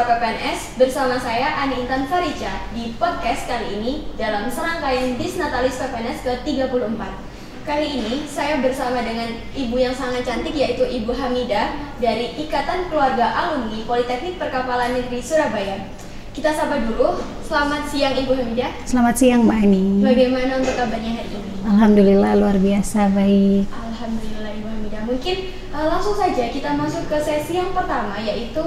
Suara PPNS bersama saya Ani Intan Farica di podcast kali ini dalam serangkaian Disnatalis PPNS ke-34. Kali ini saya bersama dengan ibu yang sangat cantik yaitu Ibu Hamidah dari Ikatan Keluarga Alumni Politeknik Perkapalan Negeri Surabaya. Kita sapa dulu. Selamat siang Ibu Hamidah. Selamat siang Mbak Ani. Bagaimana untuk kabarnya hari ini? Alhamdulillah luar biasa baik. Alhamdulillah Ibu Hamidah. Mungkin uh, langsung saja kita masuk ke sesi yang pertama yaitu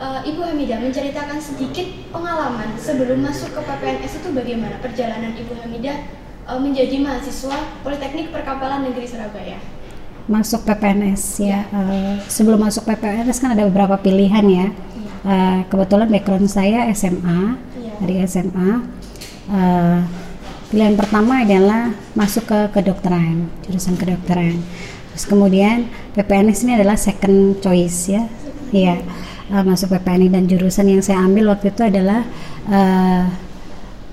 uh, Ibu Hamidah menceritakan sedikit pengalaman sebelum masuk ke PPNS itu bagaimana perjalanan Ibu Hamidah uh, menjadi mahasiswa Politeknik Perkapalan Negeri Surabaya. Masuk PPNS ya. Uh, sebelum masuk PPNS kan ada beberapa pilihan ya. Uh, kebetulan background saya SMA Iya. dari SMA. Uh, pilihan pertama adalah masuk ke kedokteran, jurusan kedokteran. Terus kemudian PPNS ini adalah second choice ya. Iya. Uh, masuk PPNS dan jurusan yang saya ambil waktu itu adalah uh,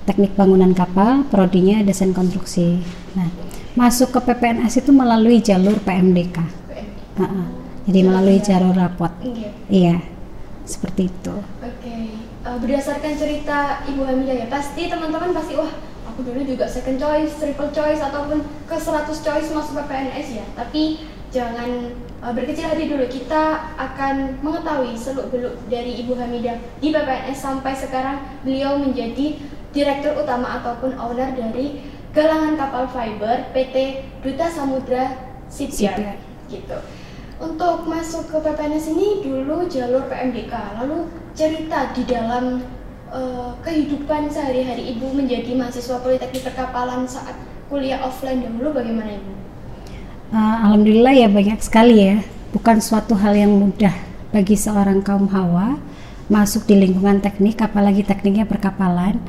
teknik bangunan kapal, prodinya desain konstruksi. Nah, masuk ke PPNS itu melalui jalur PMDK. Uh-uh. Jadi melalui jalur rapot. Iya. Iya, seperti itu. Oke, Uh, berdasarkan cerita Ibu Hamidah ya, pasti teman-teman pasti wah aku dulu juga second choice, triple choice ataupun ke 100 choice masuk PPNS ya. Tapi jangan uh, berkecil hati dulu. Kita akan mengetahui seluk beluk dari Ibu Hamidah di PPNS sampai sekarang beliau menjadi direktur utama ataupun owner dari galangan kapal fiber PT Duta Samudra Shipyard gitu. Untuk masuk ke PPNS ini dulu jalur PMDK, lalu cerita di dalam eh, kehidupan sehari-hari ibu menjadi mahasiswa Politeknik Perkapalan saat kuliah offline dahulu bagaimana ibu? Uh, Alhamdulillah ya banyak sekali ya. Bukan suatu hal yang mudah bagi seorang kaum hawa masuk di lingkungan teknik, apalagi tekniknya perkapalan.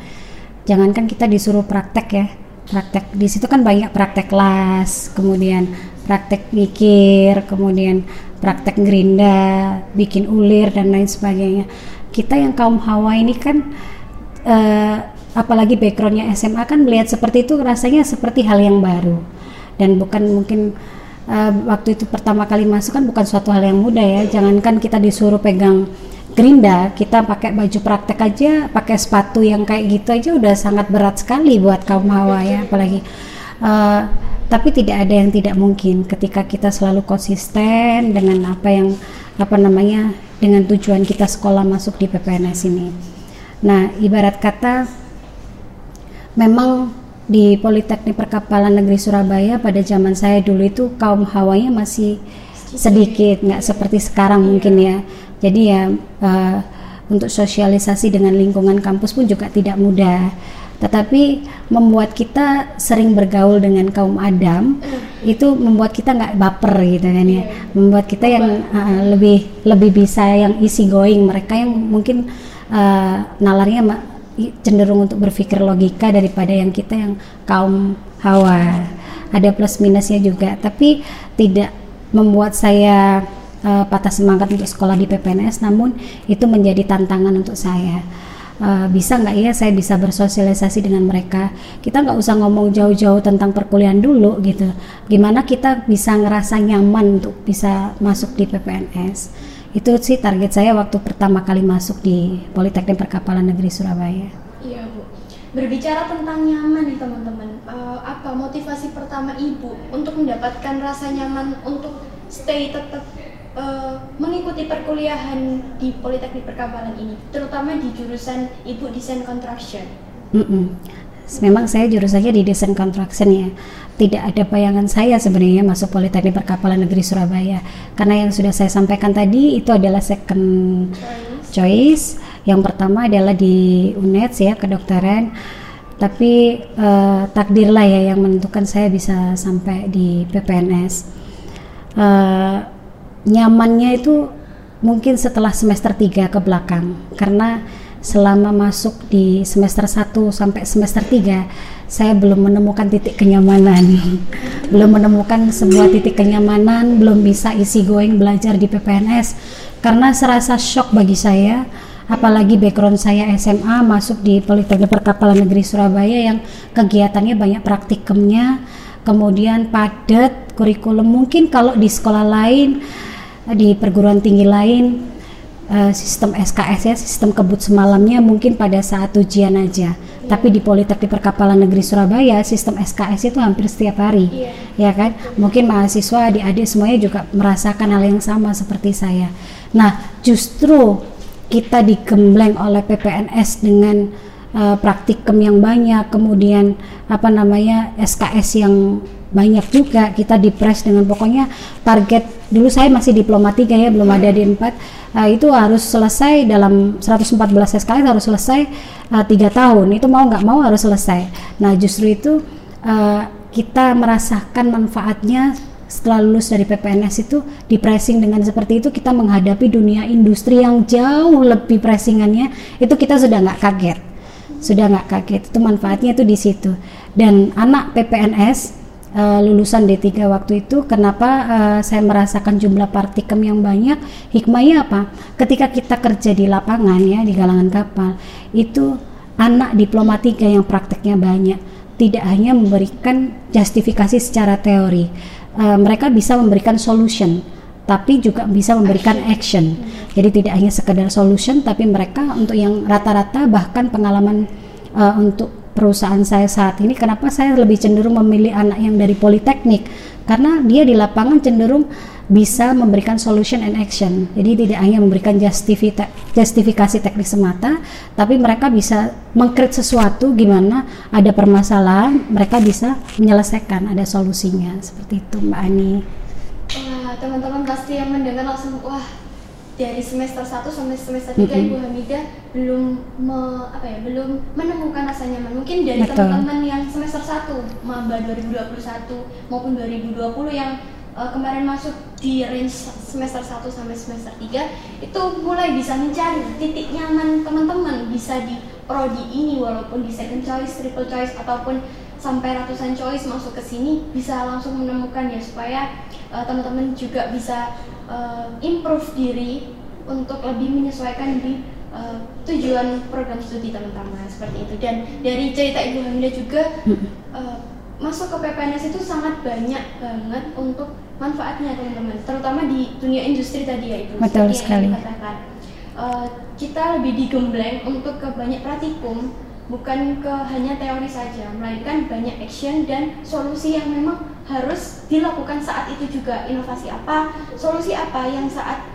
Jangankan kita disuruh praktek ya, praktek di situ kan banyak praktek las, kemudian praktek mikir, kemudian praktek gerinda, bikin ulir dan lain sebagainya. Kita yang kaum hawa ini kan eh, apalagi backgroundnya SMA kan melihat seperti itu rasanya seperti hal yang baru dan bukan mungkin eh, waktu itu pertama kali masuk kan bukan suatu hal yang mudah ya. Jangankan kita disuruh pegang gerinda kita pakai baju praktek aja pakai sepatu yang kayak gitu aja udah sangat berat sekali buat kaum hawa ya apalagi eh, tapi tidak ada yang tidak mungkin. Ketika kita selalu konsisten dengan apa yang apa namanya dengan tujuan kita sekolah masuk di PPNS ini. Nah, ibarat kata memang di Politeknik Perkapalan Negeri Surabaya pada zaman saya dulu itu kaum hawanya masih sedikit, nggak seperti sekarang mungkin ya. Jadi ya eh, untuk sosialisasi dengan lingkungan kampus pun juga tidak mudah. Tetapi membuat kita sering bergaul dengan kaum Adam itu membuat kita nggak baper gitu kan ya. Membuat kita yang eh, lebih lebih bisa yang easy going. Mereka yang mungkin eh, nalarnya cenderung untuk berpikir logika daripada yang kita yang kaum hawa. Ada plus minusnya juga, tapi tidak membuat saya eh, patah semangat untuk sekolah di PPNS, namun itu menjadi tantangan untuk saya. Eh, bisa nggak ya saya bisa bersosialisasi dengan mereka? Kita nggak usah ngomong jauh-jauh tentang perkuliahan dulu gitu. Gimana kita bisa ngerasa nyaman untuk bisa masuk di PPNS? Itu sih target saya waktu pertama kali masuk di Politeknik Perkapalan Negeri Surabaya. Iya bu. Berbicara tentang nyaman nih teman-teman, eh, apa motivasi pertama ibu untuk mendapatkan rasa nyaman untuk stay tetap eh, mengikuti perkuliahan di Politeknik Perkapalan ini, terutama di jurusan ibu desain construction. Mm-mm. Memang saya jurusannya di desain construction ya. Tidak ada bayangan saya sebenarnya masuk Politeknik Perkapalan Negeri Surabaya. Karena yang sudah saya sampaikan tadi itu adalah second Choice. Yang pertama adalah di UNED ya kedokteran. Tapi eh, takdirlah ya yang menentukan saya bisa sampai di PPNS. Eh, nyamannya itu mungkin setelah semester 3 ke belakang karena selama masuk di semester 1 sampai semester 3 saya belum menemukan titik kenyamanan. Belum menemukan sebuah titik kenyamanan belum bisa isi going belajar di PPNS karena serasa shock bagi saya apalagi background saya SMA masuk di Politeknik Perkapalan Negeri Surabaya yang kegiatannya banyak praktikumnya kemudian padat kurikulum. Mungkin kalau di sekolah lain di perguruan tinggi lain uh, sistem SKS ya sistem kebut semalamnya mungkin pada saat ujian aja. Tapi di Politeknik Perkapalan Negeri Surabaya sistem SKS itu hampir setiap hari Iya. ya kan? Mungkin mahasiswa adik-adik semuanya juga merasakan hal yang sama seperti saya. Nah justru kita digembleng oleh PPNS dengan uh, praktikum yang banyak kemudian apa namanya SKS yang banyak juga kita dipres dengan pokoknya target dulu saya masih diploma 3 ya belum ada di 4 uh, itu harus selesai dalam 114 SKS harus selesai uh, tiga tahun itu mau nggak mau harus selesai. Nah justru itu uh, kita merasakan manfaatnya setelah lulus dari PPNS itu di pressing dengan seperti itu kita menghadapi dunia industri yang jauh lebih pressingannya itu kita sudah nggak kaget sudah nggak kaget. Itu manfaatnya itu di situ. Dan anak PPNS uh, lulusan D3 waktu itu kenapa uh, saya merasakan jumlah partikem yang banyak? Hikmahnya apa? Ketika kita kerja di lapangan ya di galangan kapal itu anak diploma 3 yang prakteknya banyak. Tidak hanya memberikan justifikasi secara teori. Uh, mereka bisa memberikan solution tapi juga bisa memberikan action. Jadi tidak hanya sekedar solution tapi mereka untuk yang rata-rata bahkan pengalaman uh, untuk perusahaan saya saat ini kenapa saya lebih cenderung memilih anak yang dari politeknik karena dia di lapangan cenderung bisa memberikan solution and action. Jadi tidak hanya memberikan justifikasi teknik semata, tapi mereka bisa mengkrit sesuatu gimana ada permasalahan, mereka bisa menyelesaikan, ada solusinya. Seperti itu Mbak Ani. Teman-teman pasti yang mendengar langsung wah dari semester 1 sampai semester 3 Mm-mm. Ibu Hamidah belum me- apa ya, belum menemukan rasa nyaman. Mungkin dari teman-teman yang semester 1 maba 2021 maupun 2020 yang eh, kemarin masuk di range semester 1 sampai semester 3 itu mulai bisa mencari titik nyaman teman-teman bisa di prodi ini walaupun di second choice, triple choice ataupun sampai ratusan choice masuk ke sini bisa langsung menemukan ya supaya uh, teman-teman juga bisa uh, improve diri untuk lebih menyesuaikan di uh, tujuan program studi teman-teman seperti itu. Dan dari cerita Ibu Hamidah juga uh, masuk ke PPNS itu sangat banyak banget untuk manfaatnya teman-teman. Terutama di dunia industri tadi ya Ibu. Betul sekali. yang dikatakan. Uh, kita lebih digembleng untuk ke banyak praktikum bukan ke hanya teori saja melainkan banyak action dan solusi yang memang harus dilakukan saat itu juga. Inovasi apa solusi apa yang saat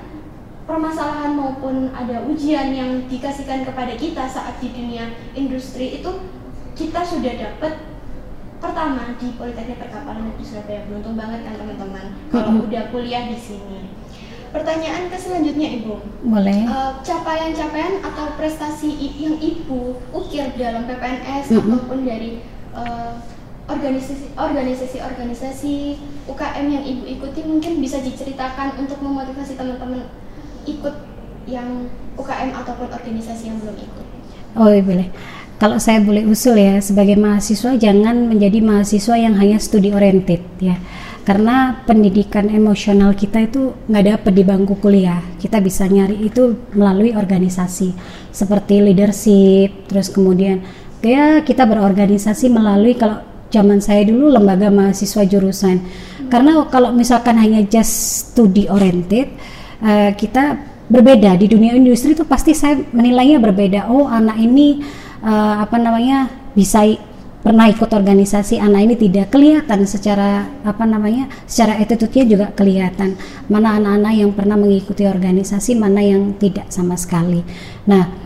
permasalahan maupun ada ujian yang dikasihkan kepada kita saat di dunia industri itu kita sudah dapat pertama di Politeknik Perkapalan Negeri Surabaya. Beruntung banget kan teman-teman kalau Mm-mm. udah kuliah di sini pertanyaan ke selanjutnya ibu Boleh. Eh, capaian-capaian atau prestasi yang ibu ukir dalam PPNS Mm-mm. ataupun dari eh, organisasi organisasi-organisasi UKM yang ibu ikuti mungkin bisa diceritakan untuk memotivasi teman-teman ikut yang UKM ataupun organisasi yang belum ikut. Oh iya boleh. Kalau saya boleh usul ya, sebagai mahasiswa jangan menjadi mahasiswa yang hanya studi oriented ya. Karena pendidikan emosional kita itu nggak dapet di bangku kuliah. Kita bisa nyari itu melalui organisasi seperti leadership, terus kemudian ya kita berorganisasi melalui kalau zaman saya dulu lembaga mahasiswa jurusan. Karena kalau misalkan hanya just studi oriented, eh, kita berbeda di dunia industri itu pasti saya menilainya berbeda. Oh anak ini eh, apa namanya bisa pernah ikut organisasi, anak ini tidak kelihatan secara apa namanya secara attitude-nya juga kelihatan. Mana anak-anak yang pernah mengikuti organisasi, mana yang tidak sama sekali. Nah.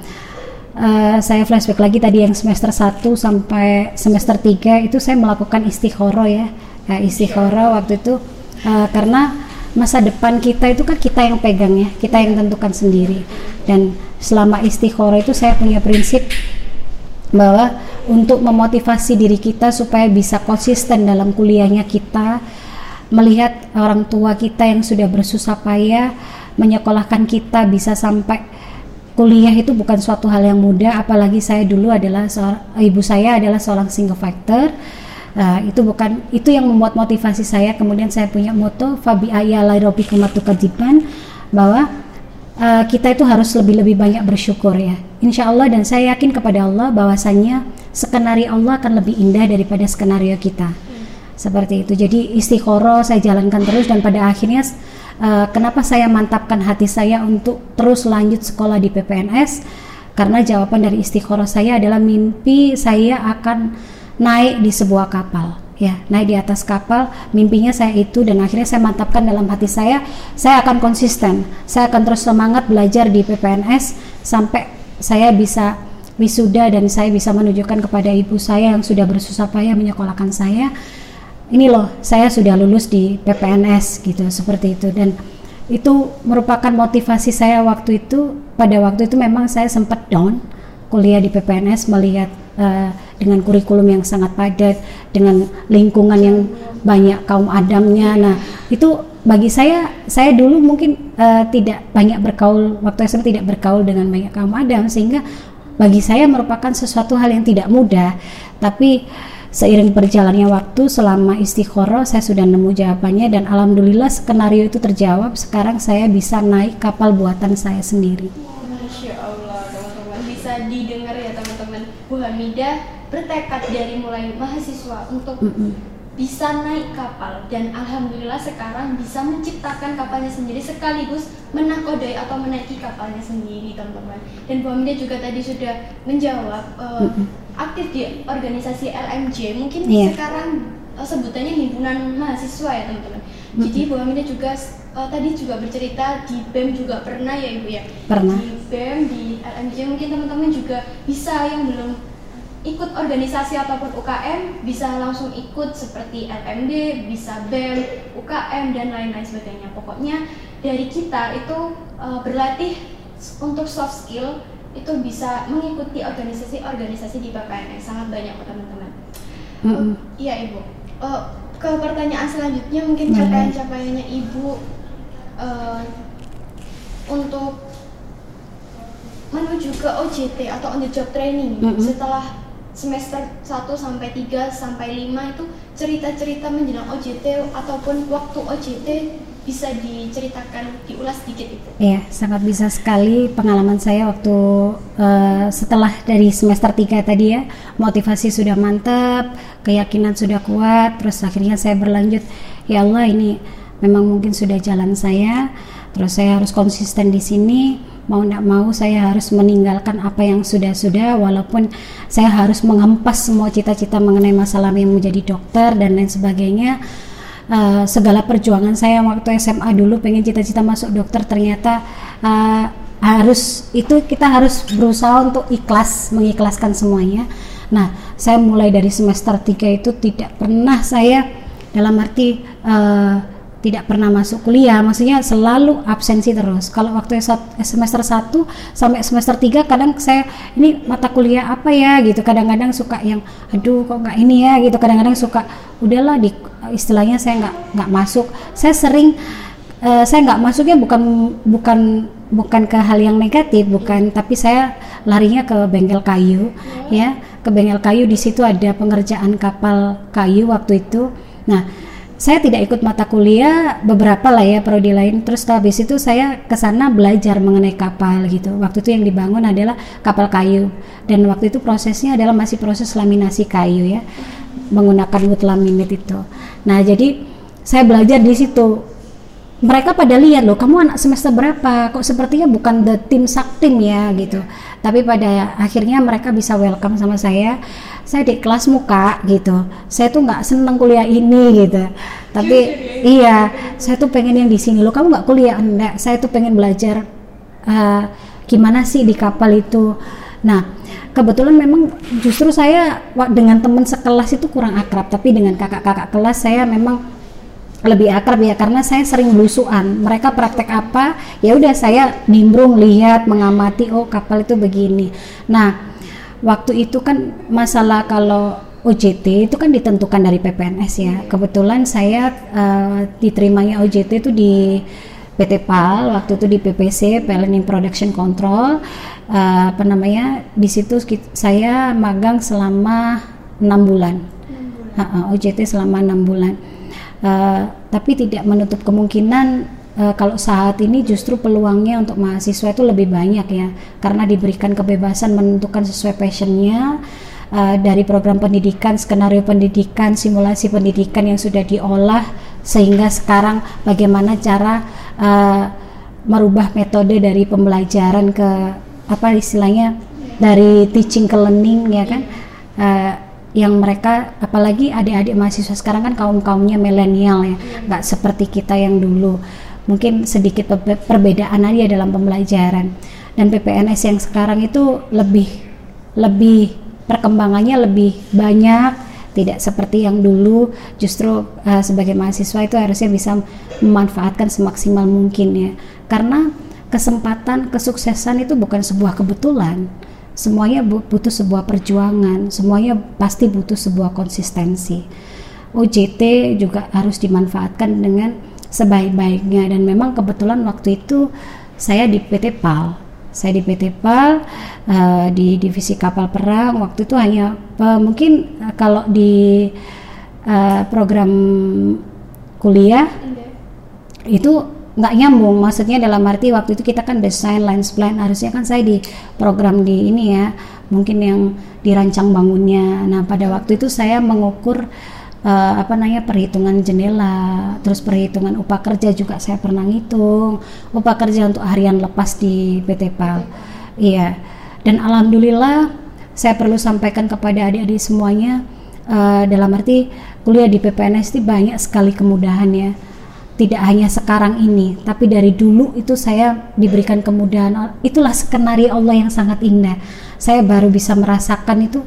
Eh, saya flashback lagi tadi yang semester 1 sampai semester 3 itu saya melakukan istikhoro ya. Istikhoro waktu itu eh, karena masa depan kita itu kan kita yang pegang ya, kita yang tentukan sendiri. Dan selama istikhoro itu saya punya prinsip bahwa untuk memotivasi diri kita supaya bisa konsisten dalam kuliahnya kita melihat orang tua kita yang sudah bersusah payah menyekolahkan kita bisa sampai kuliah itu bukan suatu hal yang mudah. Apalagi saya dulu adalah seorang ibu saya adalah seorang single factor. Nah, itu bukan itu yang membuat motivasi saya. Kemudian saya punya moto fabi ayala robbikum kejiban bahwa uh, kita itu harus lebih-lebih banyak bersyukur ya. Insya Allah dan saya yakin kepada Allah bahwasannya skenario Allah akan lebih indah daripada skenario kita. Seperti itu. Jadi istiqoroh saya jalankan terus dan pada akhirnya uh, kenapa saya mantapkan hati saya untuk terus lanjut sekolah di PPNS karena jawaban dari istikharah saya adalah mimpi saya akan naik di sebuah kapal ya naik di atas kapal mimpinya saya itu dan akhirnya saya mantapkan dalam hati saya saya akan konsisten. Saya akan terus semangat belajar di PPNS sampai saya bisa wisuda dan saya bisa menunjukkan kepada ibu saya yang sudah bersusah payah menyekolahkan saya. Ini loh saya sudah lulus di PPNS gitu seperti itu. Dan itu merupakan motivasi saya waktu itu. Pada waktu itu memang saya sempat down kuliah di PPNS melihat uh, dengan kurikulum yang sangat padat, dengan lingkungan yang banyak kaum adamnya. Nah, itu bagi saya, saya dulu mungkin uh, tidak banyak berkaul waktu SMA tidak berkaul dengan banyak kaum adam sehingga bagi saya merupakan sesuatu hal yang tidak mudah. Tapi seiring berjalannya waktu selama istikharah saya sudah nemu jawabannya dan alhamdulillah skenario itu terjawab. Sekarang saya bisa naik kapal buatan saya sendiri. Masya Allah teman-teman bisa didengar ya teman-teman Bu Hamidah bertekad dari mulai mahasiswa untuk mm -mm. bisa naik kapal dan alhamdulillah sekarang bisa menciptakan kapalnya sendiri sekaligus menakodai atau menaiki kapalnya sendiri teman-teman dan Bu juga tadi sudah menjawab uh, mm -mm. aktif di organisasi LMJ mungkin yeah. sekarang uh, sebutannya himpunan mahasiswa ya teman-teman jadi Bu juga uh, tadi juga bercerita di BEM juga pernah ya Ibu ya pernah di BEM di LMJ mungkin teman-teman juga bisa yang belum ikut organisasi ataupun UKM bisa langsung ikut seperti LMD, bisa BEM, UKM dan lain-lain sebagainya. Pokoknya dari kita itu uh, berlatih untuk soft skill itu bisa mengikuti organisasi-organisasi di PPNS sangat banyak teman-teman. Mm -hmm. Iya ibu. Uh, ke pertanyaan selanjutnya mungkin capaian-capaiannya ibu uh, untuk menuju ke OJT atau on the job training mm -hmm. setelah semester 1 sampai 3 sampai 5 itu cerita-cerita menjelang OJT ataupun waktu OJT bisa diceritakan diulas sedikit itu. Iya, sangat bisa sekali pengalaman saya waktu uh, setelah dari semester 3 tadi ya, motivasi sudah mantap, keyakinan sudah kuat, terus akhirnya saya berlanjut, ya Allah ini memang mungkin sudah jalan saya, terus saya harus konsisten di sini mau tidak mau saya harus meninggalkan apa yang sudah-sudah walaupun saya harus mengempas semua cita-cita mengenai masalah yang menjadi dokter dan lain sebagainya. Uh, segala perjuangan saya waktu SMA dulu pengen cita-cita masuk dokter ternyata uh, harus itu kita harus berusaha untuk ikhlas mengikhlaskan semuanya. Nah saya mulai dari semester 3 itu tidak pernah saya dalam arti uh, tidak pernah masuk kuliah maksudnya selalu absensi terus. Kalau waktu semester 1 sampai semester 3 kadang saya ini mata kuliah apa ya? gitu. Kadang-kadang suka yang aduh kok nggak ini ya? gitu. Kadang-kadang suka udahlah di istilahnya saya nggak nggak masuk. Saya sering uh, saya nggak masuknya bukan bukan bukan ke hal yang negatif bukan tapi saya larinya ke bengkel kayu ya. Ke bengkel kayu di situ ada pengerjaan kapal kayu waktu itu. Nah saya tidak ikut mata kuliah beberapa lah ya prodi lain. Terus habis itu saya ke sana belajar mengenai kapal gitu. Waktu itu yang dibangun adalah kapal kayu. Dan waktu itu prosesnya adalah masih proses laminasi kayu ya menggunakan wood laminate itu. Nah jadi saya belajar di situ mereka pada lihat loh kamu anak semester berapa? Kok sepertinya bukan the tim saktim ya? gitu. Tapi pada akhirnya mereka bisa welcome sama saya. Saya di kelas muka gitu. Saya tuh nggak seneng kuliah ini gitu. Tapi iya saya tuh pengen yang di sini. Lo kamu nggak kuliah? Enggak saya tuh pengen belajar uh, gimana sih di kapal itu? Nah kebetulan memang justru saya dengan teman sekelas itu kurang akrab. Tapi dengan kakak-kakak kelas saya memang lebih akrab ya karena saya sering belusuan mereka praktek apa? Ya udah saya nimbrung lihat mengamati oh kapal itu begini. Nah waktu itu kan masalah kalau OJT itu kan ditentukan dari PPNS ya. Kebetulan saya uh, diterimanya OJT itu di PT PAL waktu itu di PPC Planning Production Control. Uh, apa namanya? Di situ saya magang selama enam bulan, bulan. Uh, uh, OJT selama enam bulan uh, tapi tidak menutup kemungkinan uh, kalau saat ini justru peluangnya untuk mahasiswa itu lebih banyak ya. Karena diberikan kebebasan menentukan sesuai passionnya uh, dari program pendidikan skenario pendidikan simulasi pendidikan yang sudah diolah sehingga sekarang bagaimana cara uh, merubah metode dari pembelajaran ke apa istilahnya dari teaching ke learning ya kan? Uh, yang mereka apalagi adik-adik mahasiswa sekarang kan kaum kaumnya milenial ya nggak seperti kita yang dulu. Mungkin sedikit perbedaan aja dalam pembelajaran. Dan PPNS yang sekarang itu lebih lebih perkembangannya lebih banyak tidak seperti yang dulu. Justru uh, sebagai mahasiswa itu harusnya bisa memanfaatkan semaksimal mungkin ya. Karena kesempatan kesuksesan itu bukan sebuah kebetulan semuanya butuh sebuah perjuangan semuanya pasti butuh sebuah konsistensi. OJT juga harus dimanfaatkan dengan sebaik-baiknya. Dan memang kebetulan waktu itu saya di PT PAL. Saya di PT PAL uh, di divisi kapal perang. Waktu itu hanya uh, mungkin uh, kalau di uh, program kuliah itu nggak nyambung maksudnya dalam arti waktu itu kita kan desain lines plan harusnya kan saya di program di ini ya mungkin yang dirancang bangunnya nah pada waktu itu saya mengukur uh, apa namanya perhitungan jendela, terus perhitungan upah kerja juga saya pernah ngitung, upah kerja untuk harian lepas di PT PAL. Iya. Dan alhamdulillah saya perlu sampaikan kepada adik-adik semuanya uh, dalam arti kuliah di PPNS itu banyak sekali kemudahan ya. Tidak hanya sekarang ini, tapi dari dulu itu saya diberikan kemudahan. Itulah skenario Allah yang sangat indah. Saya baru bisa merasakan itu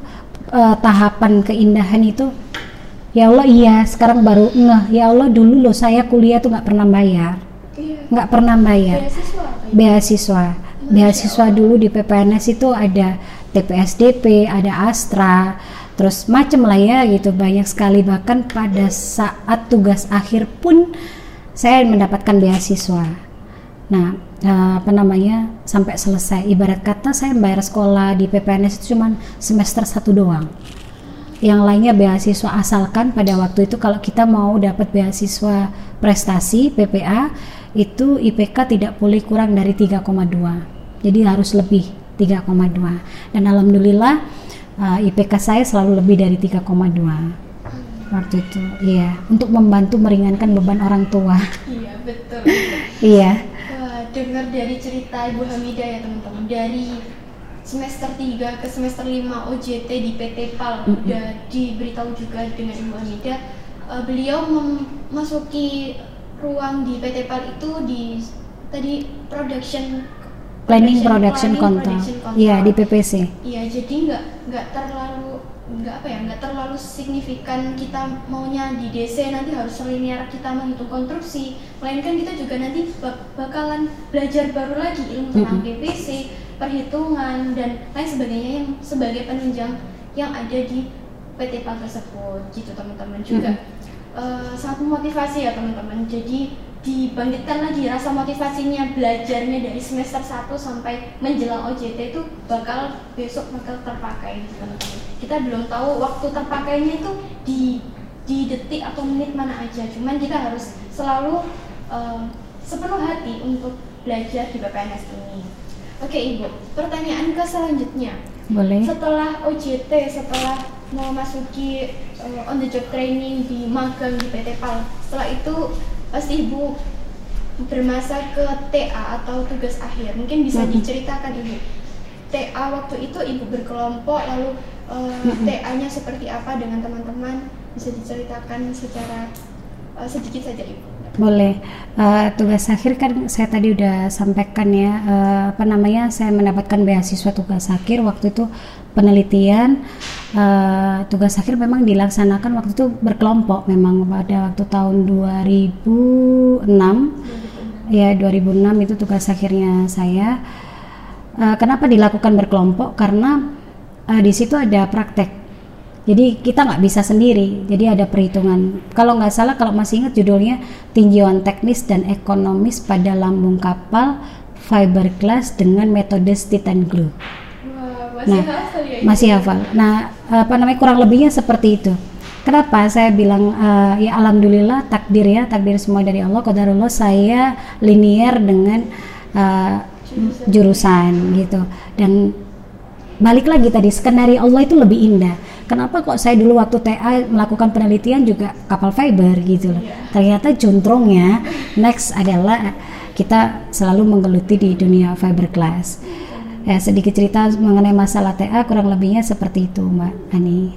uh, tahapan keindahan itu ya Allah iya sekarang baru ngeh ya Allah dulu loh saya kuliah tuh nggak pernah bayar iya. nggak iya. pernah bayar beasiswa beasiswa beasiswa dulu di PPNS itu ada TPSDP ada Astra terus macem lah ya gitu banyak sekali bahkan pada saat tugas akhir pun saya mendapatkan beasiswa. Nah uh, apa namanya sampai selesai. Ibarat kata saya bayar sekolah di PPNS itu cuma semester satu doang. Yang lainnya beasiswa asalkan pada waktu itu kalau kita mau dapat beasiswa prestasi PPA itu IPK tidak boleh kurang dari 3,2 jadi harus lebih 3,2 dan alhamdulillah uh, IPK saya selalu lebih dari 3,2 waktu itu. Iya untuk membantu meringankan beban orang tua. Iya betul. Iya. Dengar dari cerita Ibu Hamidah ya teman-teman. Dari semester 3 ke semester 5 OJT di PT PAL mm -hmm. udah diberitahu juga dengan Ibu Amida uh, beliau memasuki ruang di PT PAL itu di tadi production planning production, control. iya di PPC iya jadi nggak nggak terlalu nggak apa ya nggak terlalu signifikan kita maunya di DC nanti harus linear kita menghitung konstruksi melainkan kita juga nanti bakalan belajar baru lagi ilmu tentang -hmm. PPC perhitungan dan lain sebagainya yang sebagai penunjang yang ada di PT PAL tersebut gitu teman-teman juga mm-hmm. uh, sangat memotivasi ya teman-teman jadi dibangkitkan lagi rasa motivasinya belajarnya dari semester 1 sampai menjelang OJT itu bakal besok bakal terpakai teman-teman kita belum tahu waktu terpakainya itu di di detik atau menit mana aja cuman kita harus selalu uh, sepenuh hati untuk belajar di BPNS ini Oke Ibu, pertanyaan ke selanjutnya. Boleh. Setelah OJT, setelah mau masuki uh, on the job training di magang di PT PAL, setelah itu pasti Ibu bermasa ke TA atau tugas akhir. Mungkin bisa diceritakan Ibu. TA waktu itu Ibu berkelompok, lalu uh, hmm. TA-nya seperti apa dengan teman-teman? Bisa diceritakan secara uh, sedikit saja Ibu. Boleh. Uh, tugas akhir kan saya tadi udah sampaikan ya uh, apa namanya saya mendapatkan beasiswa tugas akhir waktu itu penelitian uh, tugas akhir memang dilaksanakan waktu itu berkelompok memang pada waktu tahun 2006 ya 2006 itu tugas akhirnya saya. Uh, kenapa dilakukan berkelompok? Karena uh, di situ ada praktek jadi kita nggak bisa sendiri. Jadi ada perhitungan. Kalau nggak salah, kalau masih ingat judulnya tinjauan teknis dan ekonomis pada lambung kapal fiberglass dengan metode stick and glue. Wah, masih nah, hafal ya? Masih hafal. Nah, apa namanya kurang lebihnya seperti itu. Kenapa saya bilang uh, ya alhamdulillah takdir ya takdir semua dari Allah. Qadarullah saya linier dengan uh, jurusan. jurusan gitu dan balik lagi tadi skenario Allah itu lebih indah kenapa kok saya dulu waktu TA melakukan penelitian juga kapal fiber gitu loh. Yeah. Ternyata juntrungnya next adalah kita selalu menggeluti di dunia fiberglass. Ya, sedikit cerita mengenai masalah TA kurang lebihnya seperti itu Mbak Ani.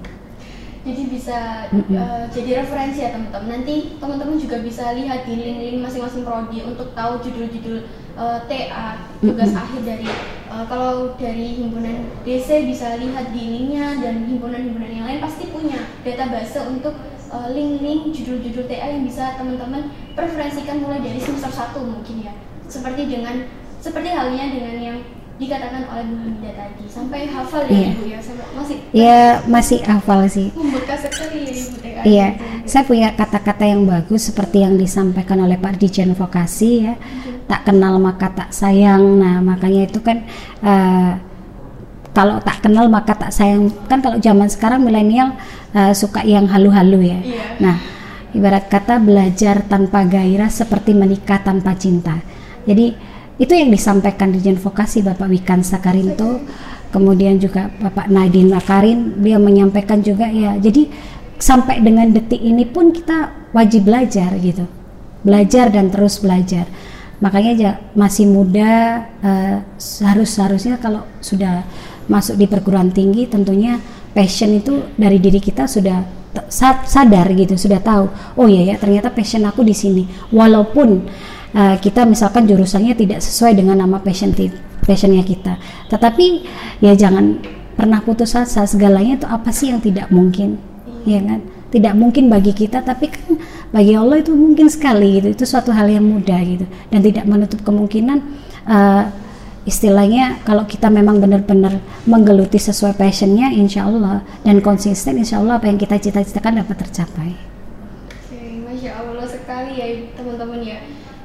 Jadi bisa uh, jadi referensi ya teman-teman. Nanti teman-teman juga bisa lihat di link-link masing-masing prodi untuk tahu judul-judul uh, TA tugas mm -hmm. akhir dari uh, kalau dari himpunan DC bisa lihat di linknya dan himpunan-himpunan yang lain pasti punya database untuk link-link judul-judul TA yang bisa teman-teman preferensikan mulai dari semester 1 mungkin ya. Seperti dengan seperti halnya dengan yang dikatakan oleh Bu Linda tadi sampai hafal ya yeah. Ibu ya sampai masih ya masih hafal sih membekas sekali ya Ibu TK iya gitu. saya punya kata-kata yang bagus seperti yang disampaikan oleh Pak Dijen Vokasi ya hmm. tak kenal maka tak sayang nah makanya itu kan uh, kalau tak kenal maka tak sayang kan kalau zaman sekarang milenial uh, suka yang halu-halu ya yeah. nah ibarat kata belajar tanpa gairah seperti menikah tanpa cinta jadi itu yang disampaikan di Vokasi Bapak Wikan Sakarinto kemudian juga Bapak Nadine Makarin dia menyampaikan juga ya jadi sampai dengan detik ini pun kita wajib belajar gitu. Belajar dan terus belajar. Makanya ya, masih muda uh, harus seharusnya kalau sudah masuk di perguruan tinggi tentunya passion itu dari diri kita sudah sadar gitu sudah tahu oh iya ya ternyata passion aku di sini. Walaupun uh, kita misalkan jurusannya tidak sesuai dengan nama passion passionnya kita. Tetapi ya jangan pernah putus asa segalanya itu apa sih yang tidak mungkin? Ya kan? Tidak mungkin bagi kita tapi kan bagi Allah itu mungkin sekali gitu. Itu suatu hal yang mudah gitu. Dan tidak menutup kemungkinan uh, istilahnya kalau kita memang benar-benar menggeluti sesuai passionnya insya Allah dan konsisten insya Allah apa yang kita cita-citakan dapat tercapai. Oke, Masya Allah sekali ya teman-teman ya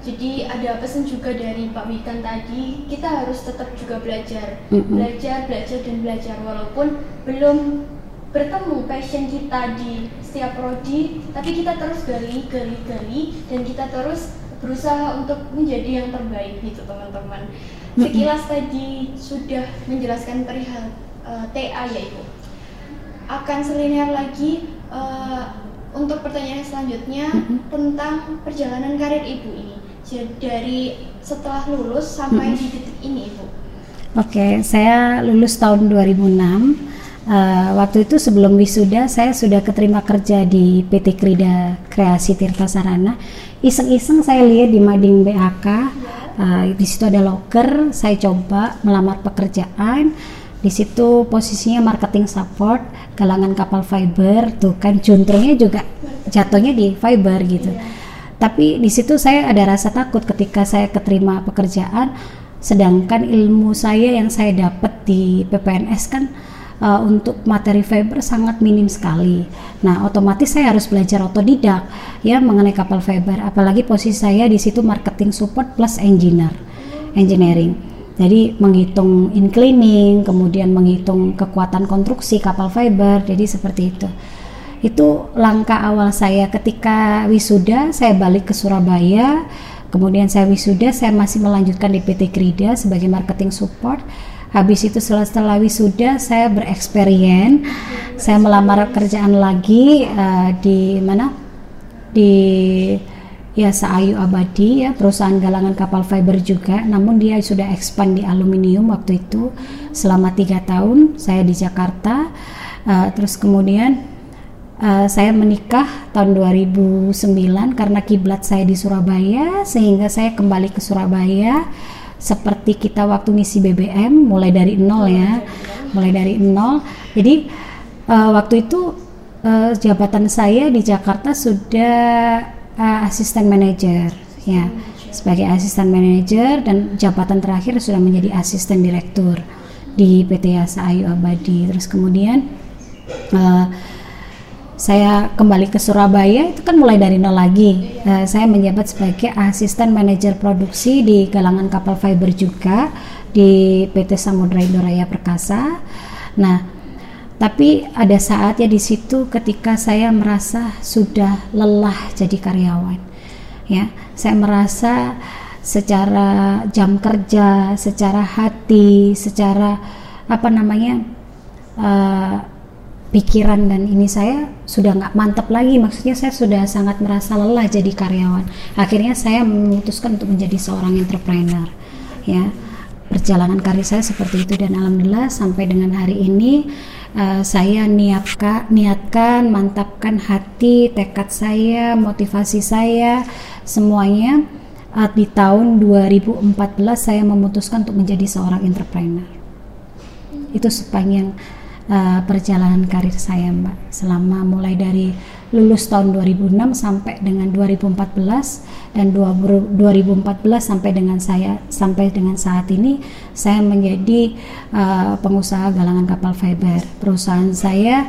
jadi ada pesan juga dari Pak Wikan tadi kita harus tetap juga belajar. Mm-hmm. belajar belajar dan belajar. Walaupun belum bertemu passion kita di setiap prodi tapi kita terus gali gali gali dan kita terus berusaha untuk menjadi yang terbaik gitu teman-teman. Sekilas tadi sudah menjelaskan perihal uh, TA ya ibu akan selinear lagi uh, untuk pertanyaan selanjutnya mm-hmm. tentang perjalanan karir ibu ini dari setelah lulus sampai hmm. di titik ini Ibu? Oke, okay, saya lulus tahun 2006. Uh, eh, waktu itu sebelum wisuda saya sudah keterima kerja di PT Krida Kreasi Tirta Sarana. Iseng-iseng saya lihat di mading BAK, uh, eh, di situ ada loker. Saya coba melamar pekerjaan. Di situ posisinya marketing support, galangan kapal fiber. Tuh kan juntrungnya juga jatuhnya di fiber gitu. Yeah tapi di situ saya ada rasa takut ketika saya keterima pekerjaan sedangkan ilmu saya yang saya dapat di PPNS kan uh, untuk materi fiber sangat minim sekali. Nah, otomatis saya harus belajar otodidak ya mengenai kapal fiber. Apalagi posisi saya di situ marketing support plus engineer, engineering. Jadi menghitung inclining, kemudian menghitung kekuatan konstruksi kapal fiber. Jadi seperti itu itu langkah awal saya ketika wisuda saya balik ke Surabaya. Kemudian saya wisuda saya masih melanjutkan di PT Krida sebagai marketing support. Habis itu setelah, setelah wisuda saya bereksperimen. Saya melamar kerjaan lagi uh, di mana? Di ya Saayu Abadi ya perusahaan galangan kapal fiber juga. Namun dia sudah expand di aluminium waktu itu selama tiga tahun saya di Jakarta. Uh, terus kemudian uh, saya menikah tahun 2009 karena kiblat saya di Surabaya sehingga saya kembali ke Surabaya. Seperti kita waktu ngisi BBM mulai dari nol ya mulai dari nol. Jadi uh, waktu itu uh, jabatan saya di Jakarta sudah uh, asisten manajer ya sebagai asisten manajer dan jabatan terakhir sudah menjadi asisten direktur di PT Asa Ayu Abadi. Terus kemudian uh, saya kembali ke Surabaya itu kan mulai dari nol lagi. Uh, saya menjabat sebagai asisten manajer produksi di galangan kapal fiber juga di PT Samudra Indoraya Perkasa. Nah, tapi ada saatnya di situ ketika saya merasa sudah lelah jadi karyawan. Ya, saya merasa secara jam kerja, secara hati, secara apa namanya uh, pikiran dan ini saya sudah nggak mantap lagi. Maksudnya saya sudah sangat merasa lelah jadi karyawan. Akhirnya saya memutuskan untuk menjadi seorang entrepreneur ya. Perjalanan karir saya seperti itu dan alhamdulillah sampai dengan hari ini uh, saya niatkan niatkan mantapkan hati tekad saya motivasi saya semuanya. Uh, di tahun 2014 saya memutuskan untuk menjadi seorang entrepreneur. Itu sepanjang uh, perjalanan karir saya Mbak. Selama mulai dari lulus tahun 2006 sampai dengan 2014 dan 2014 sampai dengan saya sampai dengan saat ini saya menjadi uh, pengusaha galangan kapal fiber. Perusahaan saya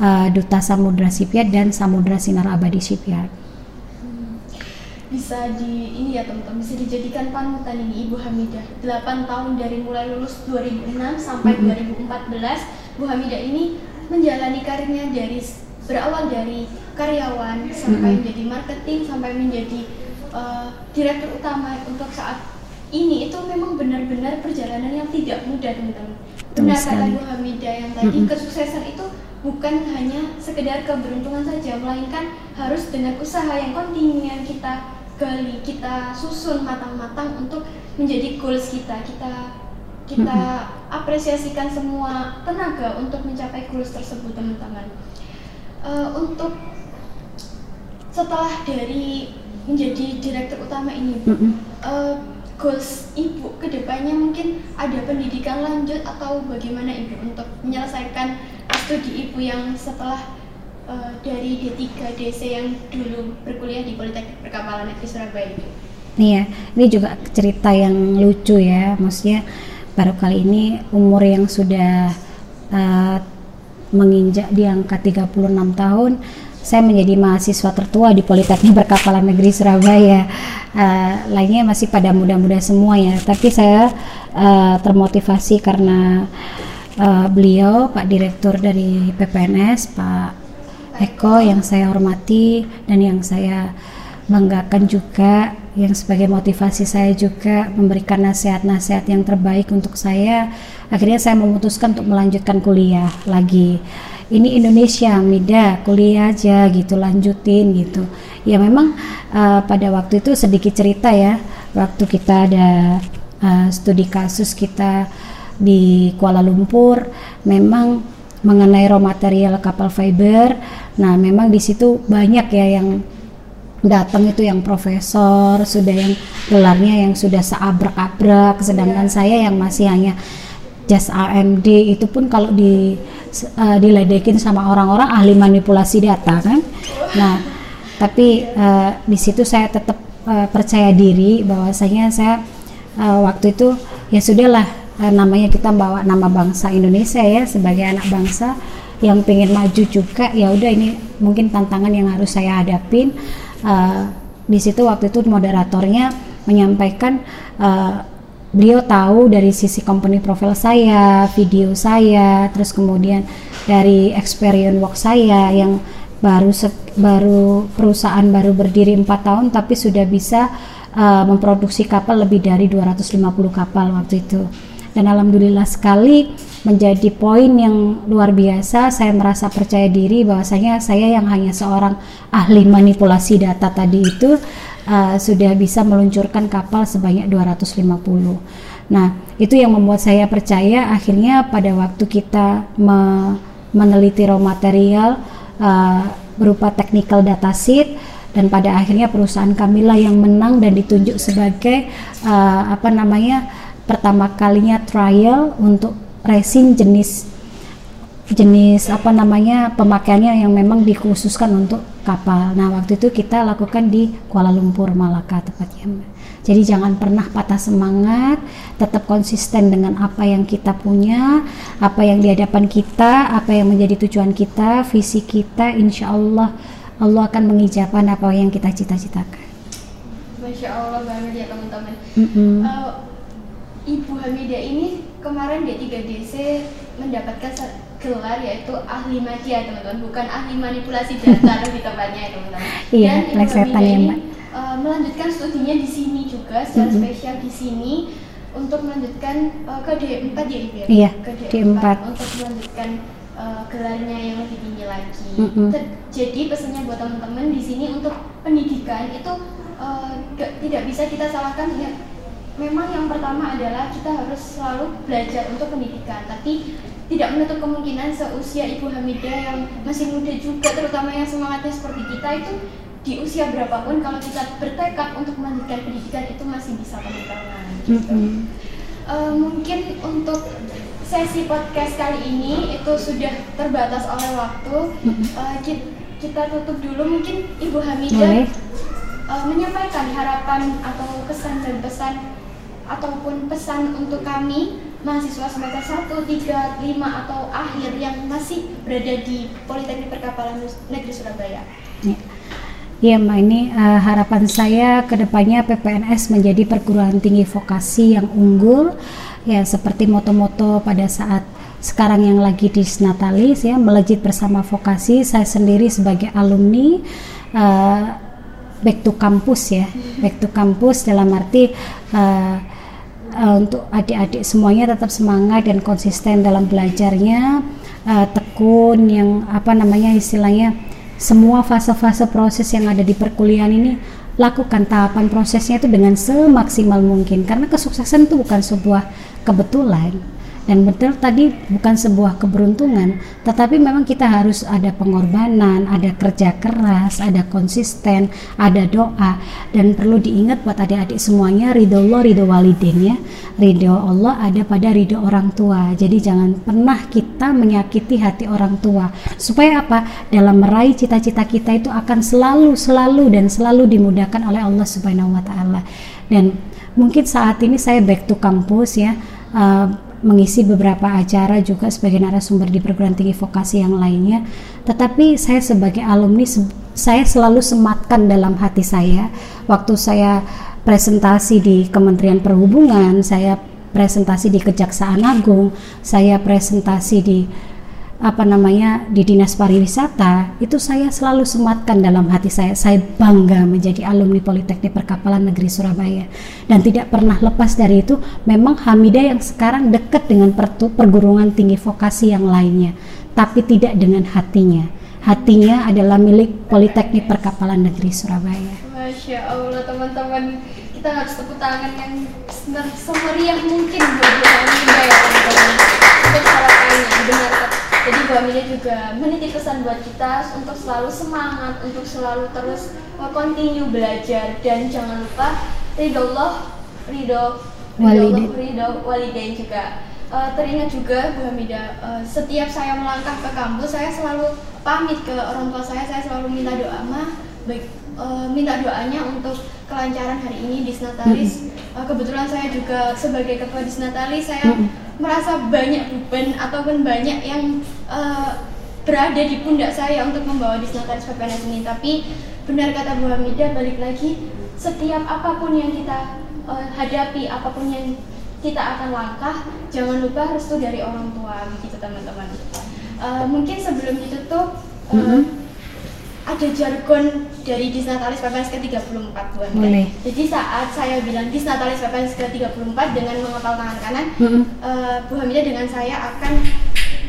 uh, Duta Samudra Shipyard dan Samudra Sinar Abadi Shipyard. Bisa di ini ya teman-teman bisa dijadikan panutan ini Ibu Hamidah. 8 tahun dari mulai lulus 2006 sampai mm -hmm. 2014 Bu Hamidah ini menjalani karirnya dari berawal dari karyawan sampai mm-hmm. menjadi marketing sampai menjadi uh, direktur utama untuk saat ini itu memang benar-benar perjalanan yang tidak mudah teman-teman. Benar kata Bu Hamidah yang tadi mm-hmm. kesuksesan itu bukan hanya sekedar keberuntungan saja melainkan harus dengan usaha yang kontinu yang kita gali kita susun matang-matang untuk menjadi goals kita kita kita apresiasikan semua tenaga untuk mencapai goals tersebut teman-teman. Uh, untuk setelah dari menjadi direktur utama ini uh, goals ibu ke depannya mungkin ada pendidikan lanjut atau bagaimana ibu untuk menyelesaikan studi ibu yang setelah uh, dari D3 DC yang dulu berkuliah di Politeknik Perkapalan Negeri Surabaya itu. Iya, ini juga cerita yang lucu ya, maksudnya baru kali ini umur yang sudah uh, menginjak di angka 36 tahun saya menjadi mahasiswa tertua di Politeknik Perkapalan Negeri Surabaya. Uh, lainnya masih pada muda-muda semua ya. Tapi saya uh, termotivasi karena uh, beliau Pak Direktur dari PPNS Pak Eko yang saya hormati dan yang saya banggakan juga yang sebagai motivasi saya juga memberikan nasihat-nasihat yang terbaik untuk saya. Akhirnya saya memutuskan untuk melanjutkan kuliah lagi. Ini Indonesia Mida kuliah aja gitu lanjutin gitu. Ya memang uh, pada waktu itu sedikit cerita ya waktu kita ada uh, studi kasus kita di Kuala Lumpur memang mengenai raw material kapal fiber. Nah memang di situ banyak ya yang datang itu yang profesor sudah yang gelarnya yang sudah seabrak-abrak sedangkan yeah. saya yang masih hanya just AMD itu pun kalau di uh, diledekin sama orang-orang ahli manipulasi data kan nah tapi uh, di situ saya tetap uh, percaya diri bahwasanya saya uh, waktu itu ya sudahlah uh, namanya kita bawa nama bangsa Indonesia ya sebagai anak bangsa yang pengen maju juga ya udah ini mungkin tantangan yang harus saya hadapin uh, di situ waktu itu moderatornya menyampaikan uh, beliau tahu dari sisi company profile saya, video saya, terus kemudian dari experience work saya yang baru baru perusahaan baru berdiri empat tahun tapi sudah bisa uh, memproduksi kapal lebih dari 250 kapal waktu itu dan alhamdulillah sekali menjadi poin yang luar biasa saya merasa percaya diri bahwasanya saya yang hanya seorang ahli manipulasi data tadi itu uh, sudah bisa meluncurkan kapal sebanyak 250 nah itu yang membuat saya percaya akhirnya pada waktu kita me meneliti raw material uh, berupa technical data sheet dan pada akhirnya perusahaan kamilah yang menang dan ditunjuk sebagai uh, apa namanya pertama kalinya trial untuk resin jenis jenis apa namanya pemakaiannya yang memang dikhususkan untuk kapal. Nah waktu itu kita lakukan di Kuala Lumpur Malaka tepatnya. Jadi jangan pernah patah semangat, tetap konsisten dengan apa yang kita punya, apa yang di hadapan kita, apa yang menjadi tujuan kita, visi kita, insya Allah Allah akan mengijabkan apa yang kita cita-citakan. Masya Allah banget ya teman-teman. Mm -hmm. uh, Ibu Hamidah ini kemarin D3DC mendapatkan gelar yaitu ahli magia teman-teman bukan ahli manipulasi data di tempatnya ya teman-teman iya, dan Ibu Hamidah ya, ini uh, melanjutkan studinya di sini juga secara mm -hmm. spesial di sini untuk melanjutkan uh, ke D4 ya Ibu ya? Iya, ke D4, D4. untuk melanjutkan uh, gelarnya yang lebih tinggi lagi. Mm-mm. Ter- Jadi pesannya buat teman-teman di sini untuk pendidikan itu uh, tidak bisa kita salahkan ya. Memang yang pertama adalah kita harus selalu belajar untuk pendidikan, tapi tidak menutup kemungkinan seusia Ibu Hamidah yang masih muda juga, terutama yang semangatnya seperti kita itu di usia berapapun kalau kita bertekad untuk melanjutkan pendidikan itu masih bisa teman-teman. gitu. Mm-mm. Eh, mungkin untuk sesi podcast kali ini itu sudah terbatas oleh waktu. Ki- kita tutup dulu mungkin Ibu Hamidah Boleh. eh, menyampaikan harapan atau kesan dan pesan ataupun pesan untuk kami mahasiswa semester 1, 3, 5 atau akhir yang masih berada di Politeknik Perkapalan Negeri Surabaya. Ya. Iya, Mbak, ini eh, harapan saya ke depannya PPNS menjadi perguruan tinggi vokasi yang unggul, ya seperti moto-moto pada saat sekarang yang lagi di Natalis ya melejit bersama vokasi. Saya sendiri sebagai alumni eh, back to kampus ya, back to kampus dalam arti eh, eh, untuk adik-adik semuanya tetap semangat dan konsisten dalam belajarnya, eh, tekun yang apa namanya istilahnya semua fase-fase proses yang ada di perkuliahan ini lakukan tahapan prosesnya itu dengan semaksimal mungkin. Karena kesuksesan itu bukan sebuah kebetulan dan betul tadi bukan sebuah keberuntungan tetapi memang kita harus ada pengorbanan ada kerja keras ada konsisten ada doa. Dan perlu diingat buat adik-adik semuanya ridho Allah ridho walidin ya. Ridho Allah ada pada ridho orang tua. Jadi jangan pernah kita menyakiti hati orang tua. Supaya apa? Dalam meraih cita-cita kita itu akan selalu selalu dan selalu dimudahkan oleh Allah Subhanahu wa taala. Dan mungkin saat ini saya back to kampus ya. Uh, mengisi beberapa acara juga sebagai narasumber di perguruan tinggi vokasi yang lainnya. Tetapi saya sebagai alumni saya selalu sematkan dalam hati saya waktu saya presentasi di Kementerian Perhubungan, saya presentasi di Kejaksaan Agung, saya presentasi di apa namanya di dinas pariwisata itu saya selalu sematkan dalam hati saya. Saya bangga menjadi alumni Politeknik Perkapalan Negeri Surabaya. Dan tidak pernah lepas dari itu memang Hamidah yang sekarang dekat dengan perguruan tinggi vokasi yang lainnya tapi tidak dengan hatinya. Hatinya adalah milik Politeknik Perkapalan Negeri Surabaya. Masya Allah teman-teman. Kita harus tepuk tangan yang semer- semeriah mungkin buat Bu Hamidah ya teman-teman. Untuk harapannya jadi Bu Hamidah juga menitip pesan buat kita untuk selalu semangat untuk selalu terus uh, continue belajar. Dan jangan lupa ridho Allah ridho ridho Allah, Walidain. ridho walidain juga. Uh, teringat juga Bu Hamidah uh, setiap saya melangkah ke kampus saya selalu pamit ke orang tua saya saya selalu minta doa. Mah baik uh, minta doanya untuk kelancaran hari ini di Snatalis Uh, kebetulan saya juga sebagai ketua di Snatalis saya merasa banyak beban ataupun banyak yang uh, berada di pundak saya untuk membawa di Snatalis PPNS ini. Tapi benar kata Bu Hamidah balik lagi setiap apa pun yang kita uh, hadapi apa pun yang kita akan langkah jangan lupa restu dari orang tua begitu teman-teman. Uh, mungkin sebelum ditutup uh, Mhm. Ada jargon dari Disnatalis PPNS ke-34 Bu Hamidah. Boleh. Jadi saat saya bilang Disnatalis PPNS ke-34 dengan mengepal tangan kanan Mm-mm. uh, Bu Hamidah dengan saya akan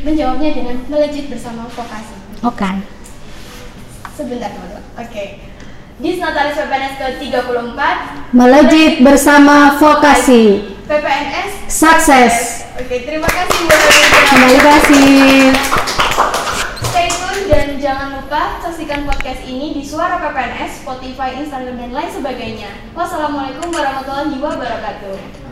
menjawabnya dengan melejit bersama vokasi. Oke. Sebentar teman-teman oke. Disnatalis PPNS ke-34. Melejit bersama vokasi. PPNS sukses. Oke, terima kasih Bu Hamidah. terima kasih Stay tune dan jangan lupa saksikan podcast ini di Suara PPNS, Spotify, Instagram, dan lain sebagainya. Wassalamualaikum warahmatullahi wabarakatuh.